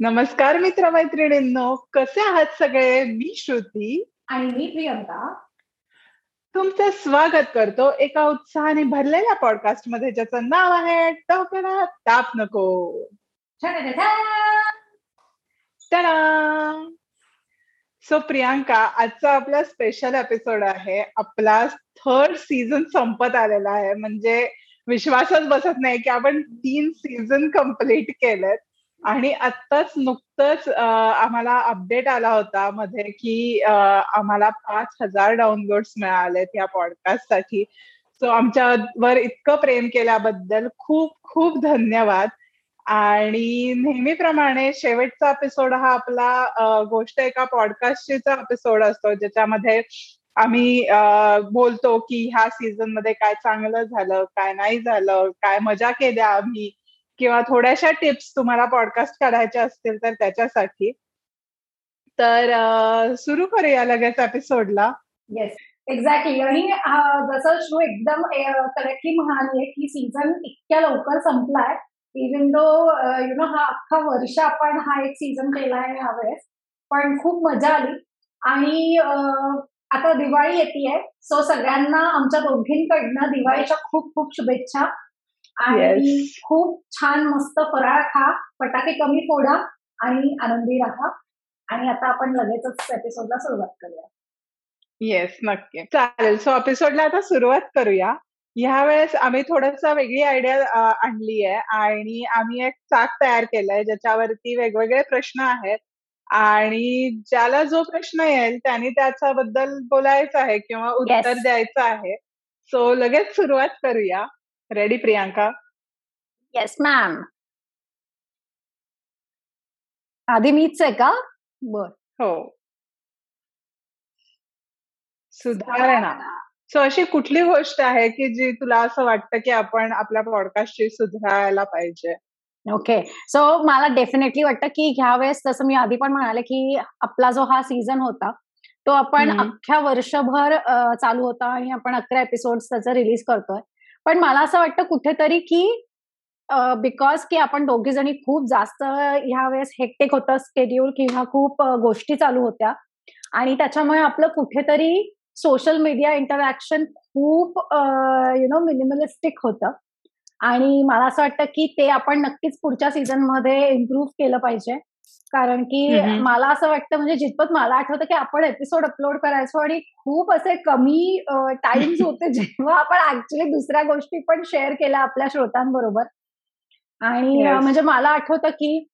नमस्कार मित्र मैत्रिणींनो कसे आहात सगळे? मी श्रुती. आणि मी प्रियंका. तुमचं स्वागत करतो एका उत्साहाने भरलेल्या पॉडकास्टमध्ये ज्याचं नाव आहे टोकरा ताप नको. सो प्रियांका आजचा आपला स्पेशल एपिसोड आहे. आपला थर्ड सीझन संपत आलेला आहे. म्हणजे विश्वासच बसत नाही की आपण तीन सीझन कंप्लीट केलेत. आणि आत्ताच नुकतंच आम्हाला अपडेट आला होता मध्ये की आम्हाला पाच हजार डाउनलोड्स मिळालेत या पॉडकास्टसाठी. सो आमच्यावर इतकं प्रेम केल्याबद्दल खूप खूप धन्यवाद. आणि नेहमीप्रमाणे शेवटचा एपिसोड हा आपला गोष्ट एका पॉडकास्टचा एपिसोड असतो ज्याच्यामध्ये आम्ही बोलतो की ह्या सीझनमध्ये काय चांगलं झालं काय नाही झालं काय मजा केल्या आम्ही किंवा थोड्याशा टिप्स तुम्हाला पॉडकास्ट काढायच्या असतील तर त्याच्यासाठी. तर सुरू करूया लगेच एपिसोडला. येस एक्झॅक्टली आणि जसं शू एकदम करेक्टली म्हणाली की सीझन इतक्या लवकर संपलाय इव्हन दो यु नो हा अख्खा वर्ष आपण हा एक सीझन आहे यावेळेस पण खूप मजा आली. आणि आता दिवाळी येते सो सगळ्यांना आमच्या दोघींकडनं दिवाळीच्या खूप खूप शुभेच्छा. आणि खूप छान मस्त फराळ खा फटाके कमी फोडा आणि आनंदी राहा. आणि आता आपण लगेचच एपिसोडला सुरुवात करूया. येस नक्की. चालेल. सो एपिसोडला आता सुरुवात करूया. ह्या वेळेस आम्ही थोडस वेगळी आयडिया आणली आहे. आणि आम्ही एक चाक तयार केलाय ज्याच्यावरती वेगवेगळे प्रश्न आहेत. आणि ज्याला जो प्रश्न येईल त्यांनी त्याच्याबद्दल बोलायचं आहे किंवा उत्तर द्यायचं आहे. सो लगेच सुरुवात करूया. रेडी प्रियांका येस मॅम आधी मीच आहे का? बर. हो. सुधारणा. सो अशी कुठली गोष्ट आहे की जी तुला असं वाटतं की आपण आपल्या पॉडकास्टची सुधारायला पाहिजे? ओके सो मला डेफिनेटली वाटतं की ह्या वेळेस जसं मी आधी पण म्हणाले की आपला जो हा सीझन होता तो आपण अख्ख्या वर्षभर चालू होता आणि आपण अकरा एपिसोड त्याचं रिलीज करतोय. पण मला असं वाटतं कुठेतरी की बिकॉज की आपण दोघी जणी खूप जास्त ह्या वेळेस हेक्टिक होतं स्केड्यूल किंवा खूप गोष्टी चालू होत्या. आणि त्याच्यामुळे आपलं कुठेतरी सोशल मीडिया इंटरॅक्शन खूप यु नो मिनिमलिस्टिक होतं. आणि मला असं वाटतं की ते आपण नक्कीच पुढच्या सीझनमध्ये इम्प्रूव्ह केलं पाहिजे. कारण की मला असं वाटतं म्हणजे जितपत मला आठवतं की आपण एपिसोड अपलोड करायचो आणि खूप असे कमी टाइम्स होते जेव्हा आपण ऍक्च्युली दुसऱ्या गोष्टी पण शेअर केल्या आपल्या श्रोतांबरोबर आणि म्हणजे मला आठवतं की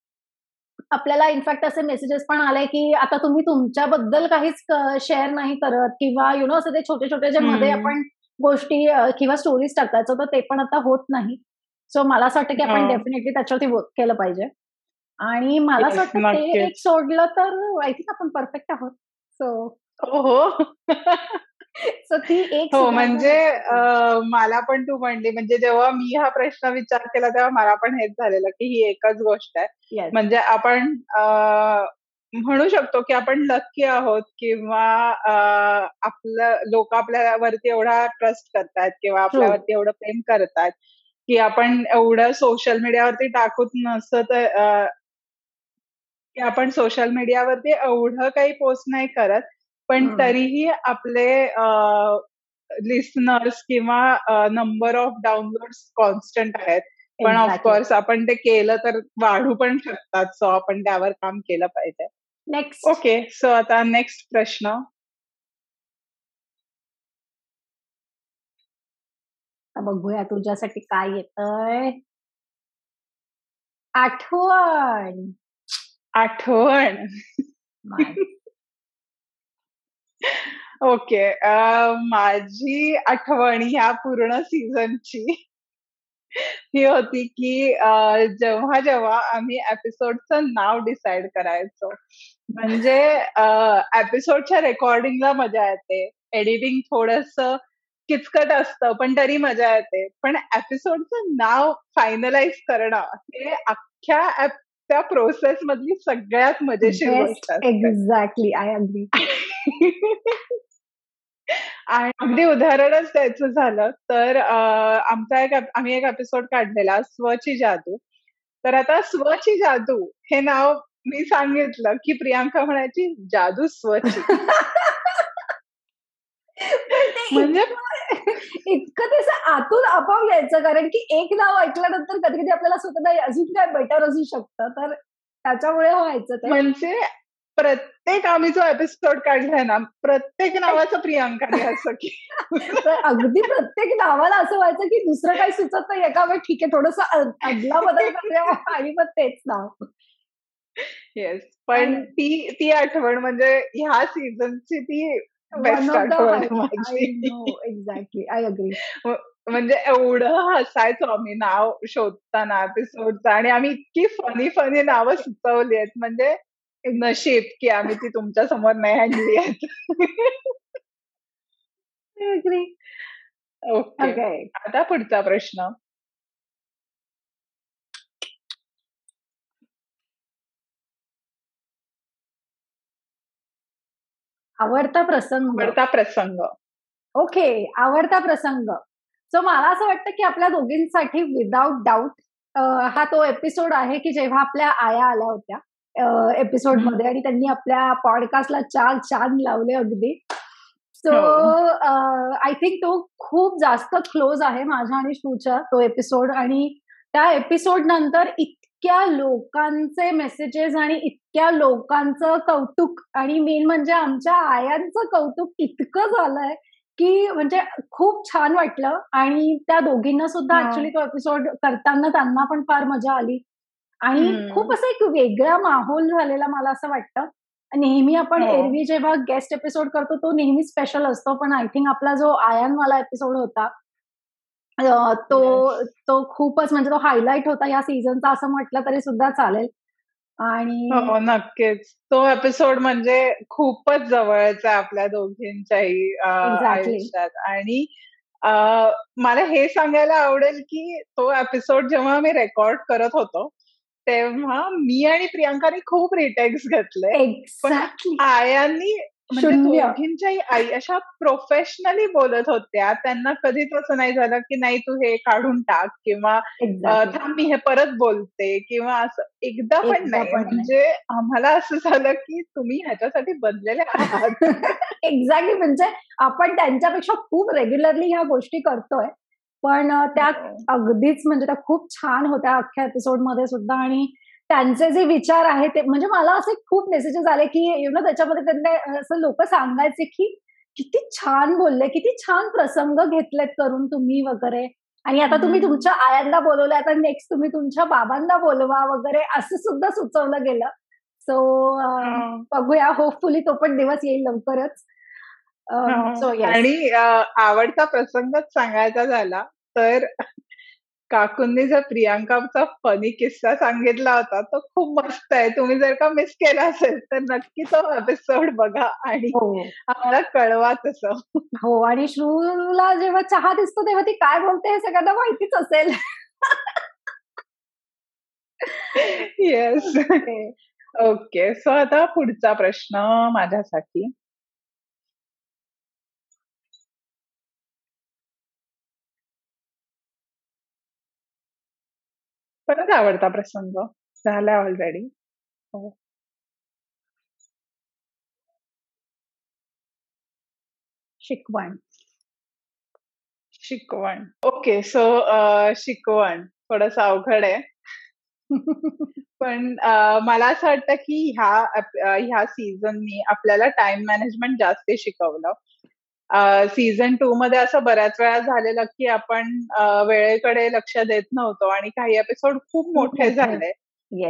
आपल्याला इनफॅक्ट असे मेसेजेस पण आले की आता तुम्ही तुमच्याबद्दल काहीच शेअर नाही करत किंवा यु नो असे ते छोटे छोटे जे मध्ये आपण गोष्टी किंवा स्टोरीज टाकायचो तर ते पण आता होत नाही. सो मला असं वाटतं की आपण डेफिनेटली त्याच्यावरती केलं पाहिजे. आणि मला असं वाटतं ते एक सोडलं तर आय थिंक आपण परफेक्ट आहोत. सो हो सो ती एक हो म्हणजे मला पण तू म्हणली म्हणजे जेव्हा मी हा प्रश्न विचार केला तेव्हा मला पण हेच झालेलं की ही एकच गोष्ट आहे. म्हणजे आपण म्हणू शकतो की आपण लक्की आहोत किंवा आपलं लोक आपल्यावरती एवढा ट्रस्ट करतात किंवा आपल्यावरती एवढं प्रेम करतात की आपण एवढं सोशल मीडियावरती टाकूत नसत की आपण सोशल मीडियावरती एवढं काही पोस्ट नाही करत पण तरीही आपले लिस्नर्स किंवा नंबर ऑफ डाउनलोड कॉन्स्टंट आहेत. पण ऑफकोर्स आपण ते केलं तर वाढू पण शकतात. सो आपण त्यावर काम केलं पाहिजे. नेक्स्ट ओके सो आता नेक्स्ट प्रश्न. बघूया तुझ्यासाठी काय येतय. आठवण. आठवण. ओके. माझी आठवण ह्या पूर्ण सीझनची ही होती की जेव्हा जेव्हा आम्ही एपिसोडचं नाव डिसाइड करायचो. म्हणजे एपिसोडच्या रेकॉर्डिंगला मजा येते. एडिटिंग थोडस किचकट असतं पण तरी मजा येते. पण एपिसोडचं नाव फायनलाइज करणं हे अख्ख्या त्या प्रोसेस मधली सगळ्यात मजेशीर गोष्ट एक्झॅक्टली आय अग्री आणि अगदी उदाहरणच द्यायचं झालं तर आमचा एक आम्ही एक एपिसोड काढलेला स्वची जादू. तर आता स्वची जादू हे नाव मी सांगितलं की प्रियांका म्हणायची जादू स्वच्छ म्हणजे इतकं त्याचं आतून आपाप यायचं कारण की एक नाव ऐकल्यानंतर कधी कधी आपल्याला स्वतः अजून काय बेटर असू शकतं. तर त्याच्यामुळे व्हायचं म्हणजे प्रत्येक आम्ही जो एपिसोड काढलाय ना प्रत्येक नावाचं प्रियांकाने असं की अगदी प्रत्येक नावाला असं व्हायचं की दुसरं काही सुचत नाही एका वेळ ठीक आहे थोडस अदला बदल आणि मग तेच नाव. येस पण ती ती आठवण म्हणजे ह्या सीझनची ती बेस्ट आठवण एक्झॅक्टली आय अग्री म्हणजे एवढं हसायचो आम्ही नाव शोधताना एपिसोडचं आणि आम्ही इतकी फनी फनी नावं सुचवली आहेत. म्हणजे नशीब की आम्ही ती तुमच्यासमोर नाही आणली आहेत. ओके आता पुढचा प्रश्न. आवडता प्रसंग. आवडता प्रसंग. ओके आवडता प्रसंग. सो मला असं वाटतं की आपल्या दोघींसाठी विदाउट डाऊट हा तो एपिसोड आहे की जेव्हा आपल्या आया आल्या होत्या एपिसोडमध्ये आणि त्यांनी आपल्या पॉडकास्टला चार चांद लावले अगदी. सो आय थिंक तो खूप जास्त क्लोज आहे माझ्या आणि शूच्या तो एपिसोड आणि त्या एपिसोड नंतर इतक्या लोकांचे मेसेजेस आणि इतक्या लोकांचं कौतुक. आणि मेन म्हणजे आमच्या आयांचं कौतुक इतकं झालंय की म्हणजे खूप छान वाटलं. आणि त्या दोघींना सुद्धा ऍक्च्युली तो एपिसोड करताना त्यांना पण फार मजा आली. आणि खूप असं एक वेगळा माहोल झालेला मला असं वाटतं. नेहमी आपण हो. एरवी जेव्हा गेस्ट एपिसोड करतो तो नेहमी स्पेशल असतो. पण आय थिंक आपला जो आयनवाला एपिसोड होता तो तो खूपच म्हणजे तो हायलाइट होता या सीझनचा असं म्हटलं तरी सुद्धा चालेल. आणि हो नक्कीच. तो एपिसोड म्हणजे खूपच जवळचा आपल्या दोघींच्याही आयुष्यात. आणि मला हे सांगायला आवडेल की तो एपिसोड जेव्हा मी रेकॉर्ड करत होतो तेव्हा मी आणि प्रियांकाने खूप रिटेक्स घेतले. पण आयांनी म्हणजे दोघींच्याही आई अशा प्रोफेशनली बोलत होत्या त्यांना कधीच असं नाही झालं की नाही तू हे काढून टाक किंवा थांब मी हे परत बोलते किंवा असं एकदा पण नाही. म्हणजे आम्हाला असं झालं की तुम्ही ह्याच्यासाठी बनलेले आहात. एक्झॅक्टली म्हणजे आपण त्यांच्यापेक्षा खूप रेग्युलरली ह्या गोष्टी करतोय. पण त्या हो. अगदीच म्हणजे त्या खूप छान होत्या अख्ख्या एपिसोडमध्ये सुद्धा आणि त्यांचे जे विचार आहेत ते म्हणजे मला असे खूप मेसेजेस आले की यु नो त्याच्यामध्ये त्यांना असं लोक सांगायचे की किती छान बोलले किती छान प्रसंग घेतलेत करून तुम्ही वगैरे. आणि आता तुम्ही तुमच्या आयांना बोलवलं आता नेक्स्ट तुम्ही तुमच्या बाबांना बोलवा वगैरे असं सुद्धा सुचवलं गेलं. सो बघूया होपफुली तो पण दिवस येईल लवकरच. आणि आवडता प्रसंगच सांगायचा झाला तर काकूंनी जर प्रियांकाचा फनी किस्सा सांगितला होता. तो खूप मस्त आहे. तुम्ही जर का मिस केला असेल तर नक्की तो एपिसोड बघा आणि हो. आम्हाला कळवा तसं. हो आणि श्रूला जेव्हा चहा दिसतो तेव्हा ती काय बोलते हे सगळ्यांना माहितीच असेल. Yes okay. सो आता पुढचा प्रश्न माझ्यासाठी. परत आवडता प्रसंग झाला ऑलरेडी हो शिकवण शिकवण ओके सो शिकवण थोडस अवघड आहे पण uh, मला असं वाटतं की ह्या uh, ह्या सीझननी आपल्याला टाइम मॅनेजमेंट जास्त शिकवलं. सीझन टू मध्ये असं बऱ्याच वेळा झालेलं की आपण वेळेकडे लक्ष देत नव्हतो आणि काही एपिसोड खूप मोठे झाले.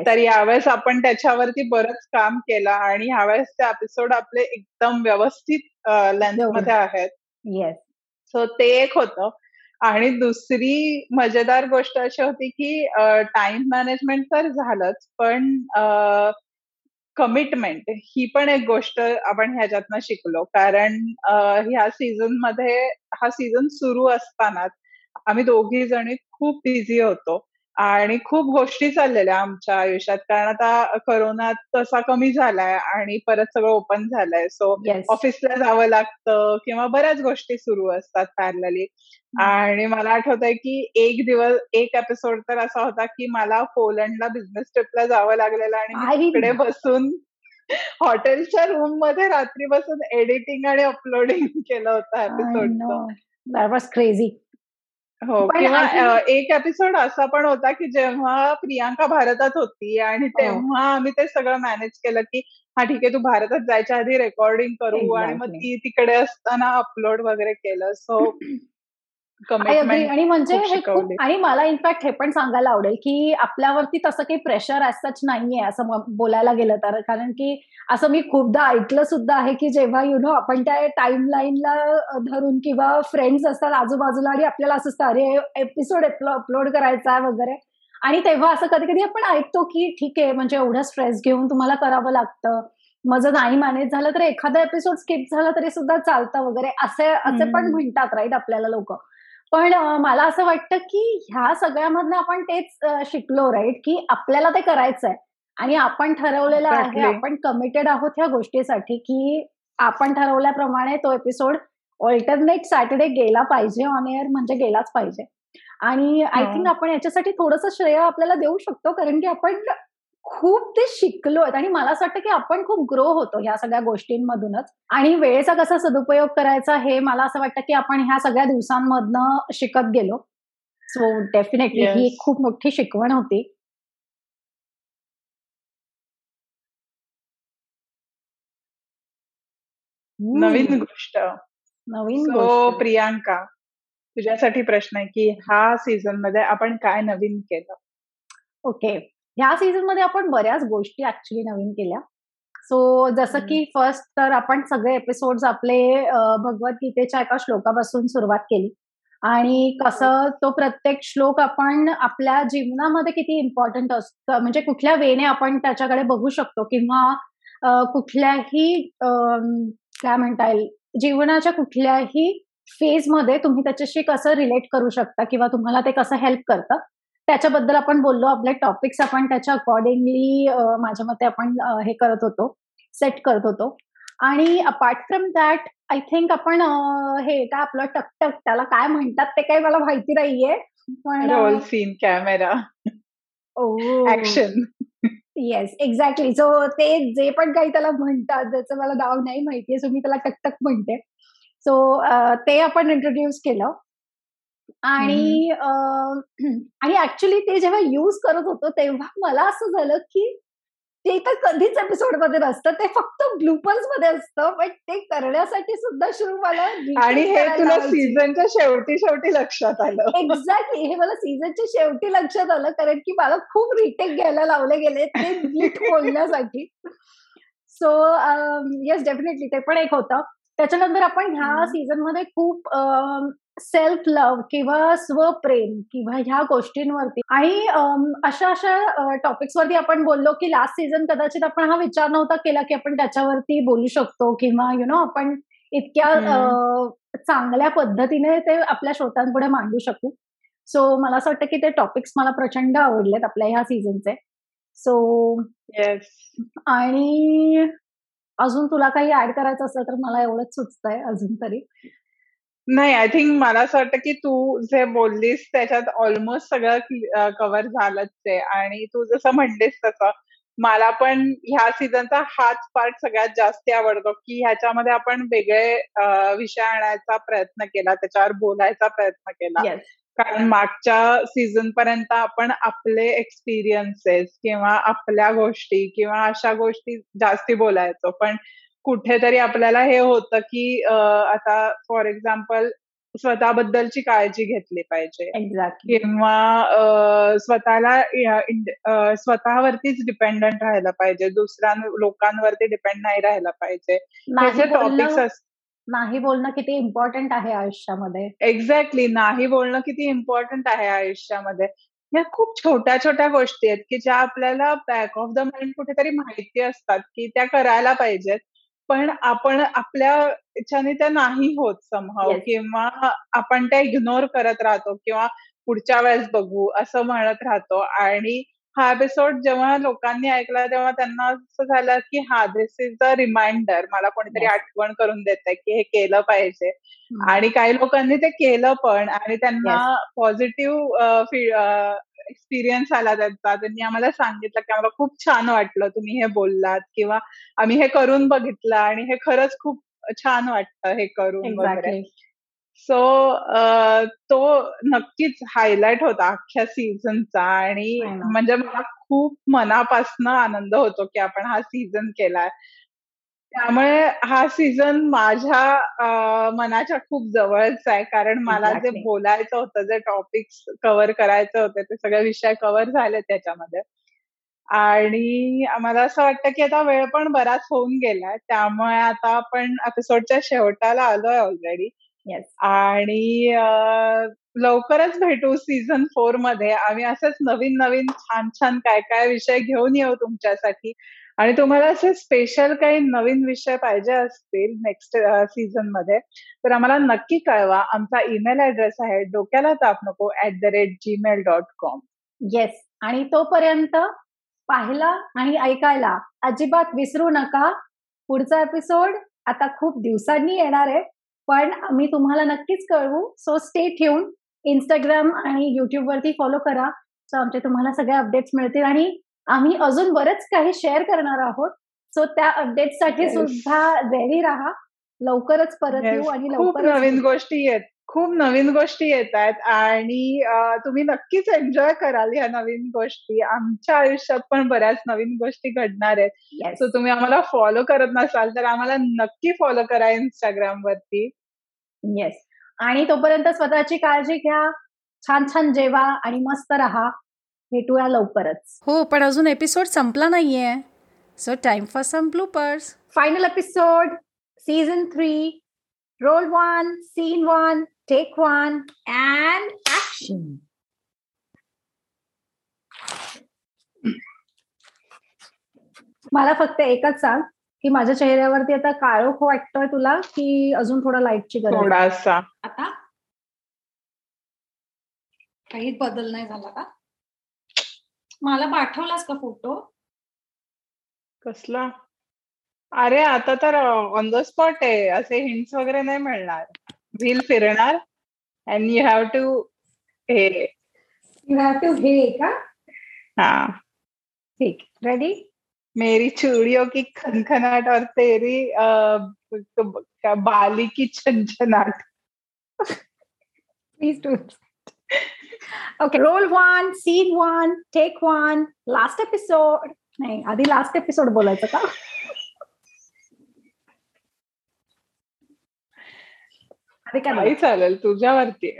तर यावेळेस आपण त्याच्यावरती बरंच काम केलं आणि ह्यावेळेस ते एपिसोड आपले एकदम व्यवस्थित लेंथमध्ये आहेत. सो ते एक होतं. आणि दुसरी मजेदार गोष्ट अशी होती की टाइम मॅनेजमेंट तर झालंच पण कमिटमेंट ही पण एक गोष्ट आपण ह्याच्यातनं शिकलो. कारण ह्या सीझनमध्ये हा सीझन सुरू असतानाच आम्ही दोघी जणी खूप बिझी होतो. आणि खूप गोष्टी चाललेल्या आमच्या आयुष्यात. कारण आता करोना तसा कमी झालाय आणि परत सगळं ओपन झालंय. सो ऑफिसला जावं लागतं किंवा बऱ्याच गोष्टी सुरू असतात पॅरलली आणि मला आठवत की एक दिवस एक एपिसोड तर असा होता की मला पोलंडला बिझनेस ट्रिपला जावं लागलेलं आणि तिकडे बसून हॉटेलच्या रूममध्ये रात्री बसून एडिटिंग आणि अपलोडिंग केलं होतं एपिसोड क्रेझी हो किंवा एक एपिसोड असा पण होता की जेव्हा प्रियांका भारतात होती आणि हो. तेव्हा आम्ही ते सगळं मॅनेज केलं की हा ठीक आहे तू भारतात जायच्या आधी रेकॉर्डिंग करू. आणि मग ती तिकडे असताना अपलोड वगैरे केलं. सो आणि म्हणजे हे खूप आणि मला इनफॅक्ट हे पण सांगायला आवडेल की आपल्यावरती तसं काही प्रेशर सच नाहीये असं बोलायला गेलं तर. कारण की असं मी खूपदा ऐकलं सुद्धा आहे की जेव्हा यु नो आपण त्या टाइम लाईनला धरून किंवा फ्रेंड्स असतात आजूबाजूला आणि आपल्याला असं असतं अरे एपिसोड अपलोड करायचा आहे वगैरे. आणि तेव्हा असं कधी कधी आपण ऐकतो की ठीक आहे म्हणजे एवढं स्ट्रेस घेऊन तुम्हाला करावं लागतं. जर नाही मॅनेज झालं तर एखादा एपिसोड स्किप झाला तरी सुद्धा चालतं वगैरे. असे असे पण म्हणतात राईट आपल्याला लोक. पण मला असं वाटतं की ह्या सगळ्यामधनं आपण तेच शिकलो राईट? की आपल्याला ते करायचं आहे आणि आपण ठरवलेलं आहे आपण कमिटेड आहोत ह्या गोष्टीसाठी की आपण ठरवल्याप्रमाणे तो एपिसोड ऑल्टरनेट सॅटर्डे गेला पाहिजे ऑन एअर म्हणजे गेलाच पाहिजे. आणि आय थिंक आपण याच्यासाठी थोडंसं श्रेय आपल्याला देऊ शकतो कारण की आपण खूप ते शिकलो आणि मला असं वाटतं की आपण खूप ग्रो होतो ह्या सगळ्या गोष्टींमधूनच. आणि वेळेचा कसा सदुपयोग करायचा हे मला असं वाटतं की आपण ह्या सगळ्या दिवसांमधनं शिकत गेलो. सो डेफिनेटली ही एक खूप मोठी शिकवण होती. नवीन गोष्ट. नवीन प्रियांका तुझ्यासाठी प्रश्न आहे की हा सीझनमध्ये आपण काय नवीन केलं? ओके ह्या सीझनमध्ये आपण बऱ्याच गोष्टी ऍक्च्युली नवीन केल्या. सो जसं की फर्स्ट तर आपण सगळे एपिसोड आपले भगवद्गीतेच्या एका श्लोकापासून सुरुवात केली. आणि कसं तो प्रत्येक श्लोक आपण आपल्या जीवनामध्ये किती इम्पॉर्टंट असतं म्हणजे कुठल्या वेने आपण त्याच्याकडे बघू शकतो किंवा कुठल्याही काय म्हणता येईल जीवनाच्या कुठल्याही फेजमध्ये तुम्ही त्याच्याशी कसं रिलेट करू शकता किंवा तुम्हाला ते कसं हेल्प करतं. त्याच्याबद्दल आपण बोललो. आपले टॉपिक्स आपण त्याच्या अकॉर्डिंगली माझ्या मते आपण हे करत होतो. सेट करत होतो. आणि apart from that I think आपण हे काय आपलं टकटक त्याला काय म्हणतात ते काही मला माहिती नाहीये. पण roll scene camera action yes exactly so ते जे पण काही त्याला म्हणतात त्याचं मला नाव नाही माहितीये. सो मी त्याला टकटक म्हणते. सो ते आपण इंट्रोड्यूस केलं. आणि आणि ऍक्च्युली ते जेव्हा युज करत होतो तेव्हा मला असं झालं की ते तर कधीच एपिसोडमध्ये नसतं ते फक्त ब्लूपर्समध्ये असतं पण ते करण्यासाठी सुद्धा सुरू मला आणि हे तुला सीझनच्या शेवटी शेवटी लक्षात आलं. एक्झॅक्टली हे मला सीझनच्या शेवटी लक्षात आलं कारण की मला खूप रिटेक घ्यायला लावले गेले ते नीट बोलण्यासाठी. सो येस डेफिनेटली ते पण एक होतं. त्याच्यानंतर आपण ह्या सीझनमध्ये खूप सेल्फ लव्ह किंवा स्वप्रेम किंवा ह्या गोष्टींवरती आणि अशा अशा टॉपिक्स वरती आपण बोललो की लास्ट सीझन कदाचित आपण हा विचार नव्हता केला की आपण त्याच्यावरती बोलू शकतो किंवा यु नो आपण इतक्या चांगल्या पद्धतीने ते आपल्या श्रोतांपुढे मांडू शकू. सो मला असं वाटतं की ते टॉपिक्स मला प्रचंड आवडलेत आपल्या ह्या सीझनचे सो आणि अजून तुला काही ऍड करायचं असलं तर मला एवढंच सुचतंय अजून तरी. नाही आय थिंक मला असं वाटतं की तू जे बोललीस त्याच्यात ऑलमोस्ट सगळं कव्हर झालंच आहे. आणि तू जसं म्हणलीस तसं मला पण ह्या सीझनचा हाच पार्ट सगळ्यात जास्त आवडतो की ह्याच्यामध्ये आपण वेगळे विषय आणण्याचा प्रयत्न केला त्याच्यावर बोलायचा प्रयत्न केला. कारण मागच्या सीझन पर्यंत आपण आपले एक्सपिरियन्सेस किंवा आपल्या गोष्टी किंवा अशा गोष्टी जास्ती बोलायचो. पण कुठेतरी आपल्याला हे होतं की आता फॉर एक्झाम्पल स्वतःबद्दलची काळजी घेतली पाहिजे. एक्झॅक्टली किंवा स्वतःला स्वतःवरतीच डिपेंडंट राहायला पाहिजे. दुसऱ्या लोकांवरती डिपेंड नाही राहायला पाहिजे. टॉपिक्स नाही बोलणं किती इम्पॉर्टंट आहे आयुष्यामध्ये. एक्झॅक्टली नाही बोलणं किती इम्पॉर्टंट आहे आयुष्यामध्ये. या खूप छोट्या छोट्या गोष्टी आहेत की ज्या आपल्याला बॅक ऑफ द माइंड कुठेतरी माहिती असतात की त्या करायला पाहिजेत. पण आपण आपल्या याच्याने त्या नाही होत समहाव किंवा आपण त्या इग्नोर करत राहतो किंवा पुढच्या वेळेस बघू असं म्हणत राहतो. आणि हा एपिसोड जेव्हा लोकांनी ऐकला तेव्हा त्यांना असं झालं की हा दिस इज अ रिमाइंडर मला कोणीतरी आठवण करून देत आहे की हे केलं पाहिजे. आणि काही लोकांनी ते केलं पण आणि त्यांना पॉझिटिव्ह एक्सपिरियन्स आला त्यांचा. त्यांनी आम्हाला सांगितलं की आम्हाला खूप छान वाटलं तुम्ही हे बोललात किंवा आम्ही हे करून बघितलं आणि हे खरंच खूप छान वाटतं हे करून वगैरे. सो तो नक्कीच हायलाइट होता अख्ख्या सीझनचा आणि म्हणजे मला खूप मनापासनं आनंद होतो की आपण हा सीझन केलाय. त्यामुळे हा सीझन माझ्या मनाच्या खूप जवळच आहे. कारण मला जे बोलायचं होतं जे टॉपिक्स कव्हर करायचे होते ते सगळे विषय कव्हर झाले त्याच्यामध्ये. आणि मला असं वाटतं की आता वेळ पण बराच होऊन गेलाय. त्यामुळे आता आपण एपिसोडच्या शेवटाला आलोय ऑलरेडी आणि लवकरच भेटू सीझन फोरमध्ये. आम्ही असंच नवीन नवीन छान छान काय काय विषय घेऊन येऊ तुमच्यासाठी. आणि तुम्हाला असे स्पेशल काही नवीन विषय पाहिजे असतील नेक्स्ट सीझनमध्ये तर आम्हाला नक्की कळवा. आमचा ईमेल ऍड्रेस आहे. डोक्याला ताप नको. At the rate Gmail dot com yes आणि तोपर्यंत पाहिला आणि ऐकायला अजिबात विसरू नका. पुढचा एपिसोड आता खूप दिवसांनी येणार आहे. पण आम्ही तुम्हाला नक्कीच कळवू. सो स्टे ठेवून इंस्टाग्राम आणि युट्यूब वरती फॉलो करा. सो आमचे तुम्हाला सगळे अपडेट्स मिळतील. आणि आम्ही अजून बरेच काही शेअर करणार आहोत. सो त्या अपडेटसाठी सुद्धा रेडी राहा. लवकरच परत येऊ आणि लवकर नवीन गोष्टी येत. खूप नवीन गोष्टी येत आहेत आणि तुम्ही नक्कीच एन्जॉय कराल ह्या नवीन गोष्टी. आमच्या आयुष्यात पण बऱ्याच नवीन गोष्टी घडणार आहेत. सो तुम्ही आम्हाला फॉलो करत नसाल तर आम्हाला नक्की फॉलो करा इंस्टाग्राम वरती. येस आणि तोपर्यंत स्वतःची काळजी घ्या. छान छान जेवा आणि मस्त राहा. भेटूया लवकरच. हो पण अजून एपिसोड संपला नाहीये. So time for some bloopers final episode season three roll one scene one take one and action मला फक्त एकच सांग. की माझ्या चेहऱ्यावरती आता काळोख वाटतोय तुला की अजून थोडा लाईटची गरज थोडासा. आता? काही बदल नाही झाला का? मला पाठवलास का फोटो? कसला? अरे आता तर ऑन द स्पॉट आहे. असे हिंट्स वगैरे नाही मिळणार. व्हील फिरणार. अँड यू हॅव टू हे. यू हॅव टू हे का? हा. ठीक. रेडी मेरी चूड़ियों की खनखनाट और तेरी बाली की छनछनाट please do okay roll one scene one take one last episode नाही आधी लास्ट एपिसोड बोलायचं का? काही चालेल तुझ्यावरती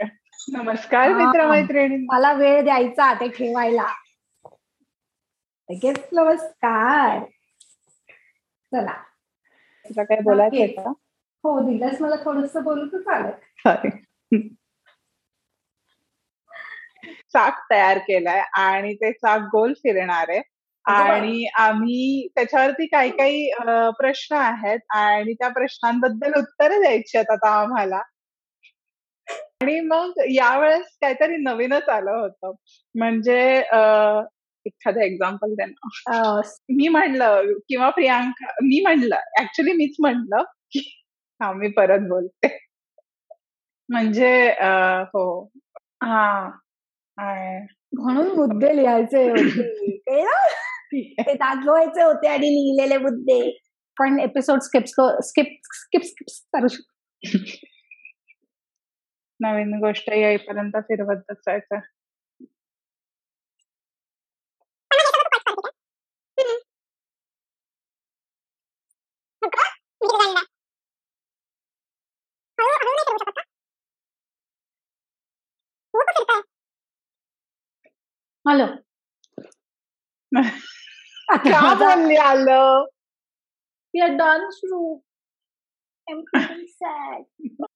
नमस्कार मित्र मैत्रिणी मला वेळ द्यायचा ते ठेवायला. नमस्कार चला. तुला काय बोलायचं हो दिलंस मला थोडस बोलू तर चालेल. चाक तयार केलाय आणि ते चाक गोल फिरणार आहे. आणि आम्ही त्याच्यावरती काही काही प्रश्न आहेत आणि त्या प्रश्नांबद्दल उत्तर द्यायची आहेत आता आम्हाला. आणि मग यावेळेस काहीतरी नवीनच आलं होतं. म्हणजे एखादं एक्झाम्पल त्यांना मी म्हणलं किंवा प्रियांका मी म्हणलं ऍक्च्युली मीच म्हणलं की हा मी परत बोलते. म्हणजे हो. हा. म्हणून मुद्दे लिहायचे होते. ते दाखवायचे होते आणि लिहिलेले मुद्दे. पण episode skip skip skip skip करू शकतो. नवीन गोष्ट येईपर्यंत फिरवत बसायचं. हॅलो क्या बोलली आलं We are done through. I'm feeling sad.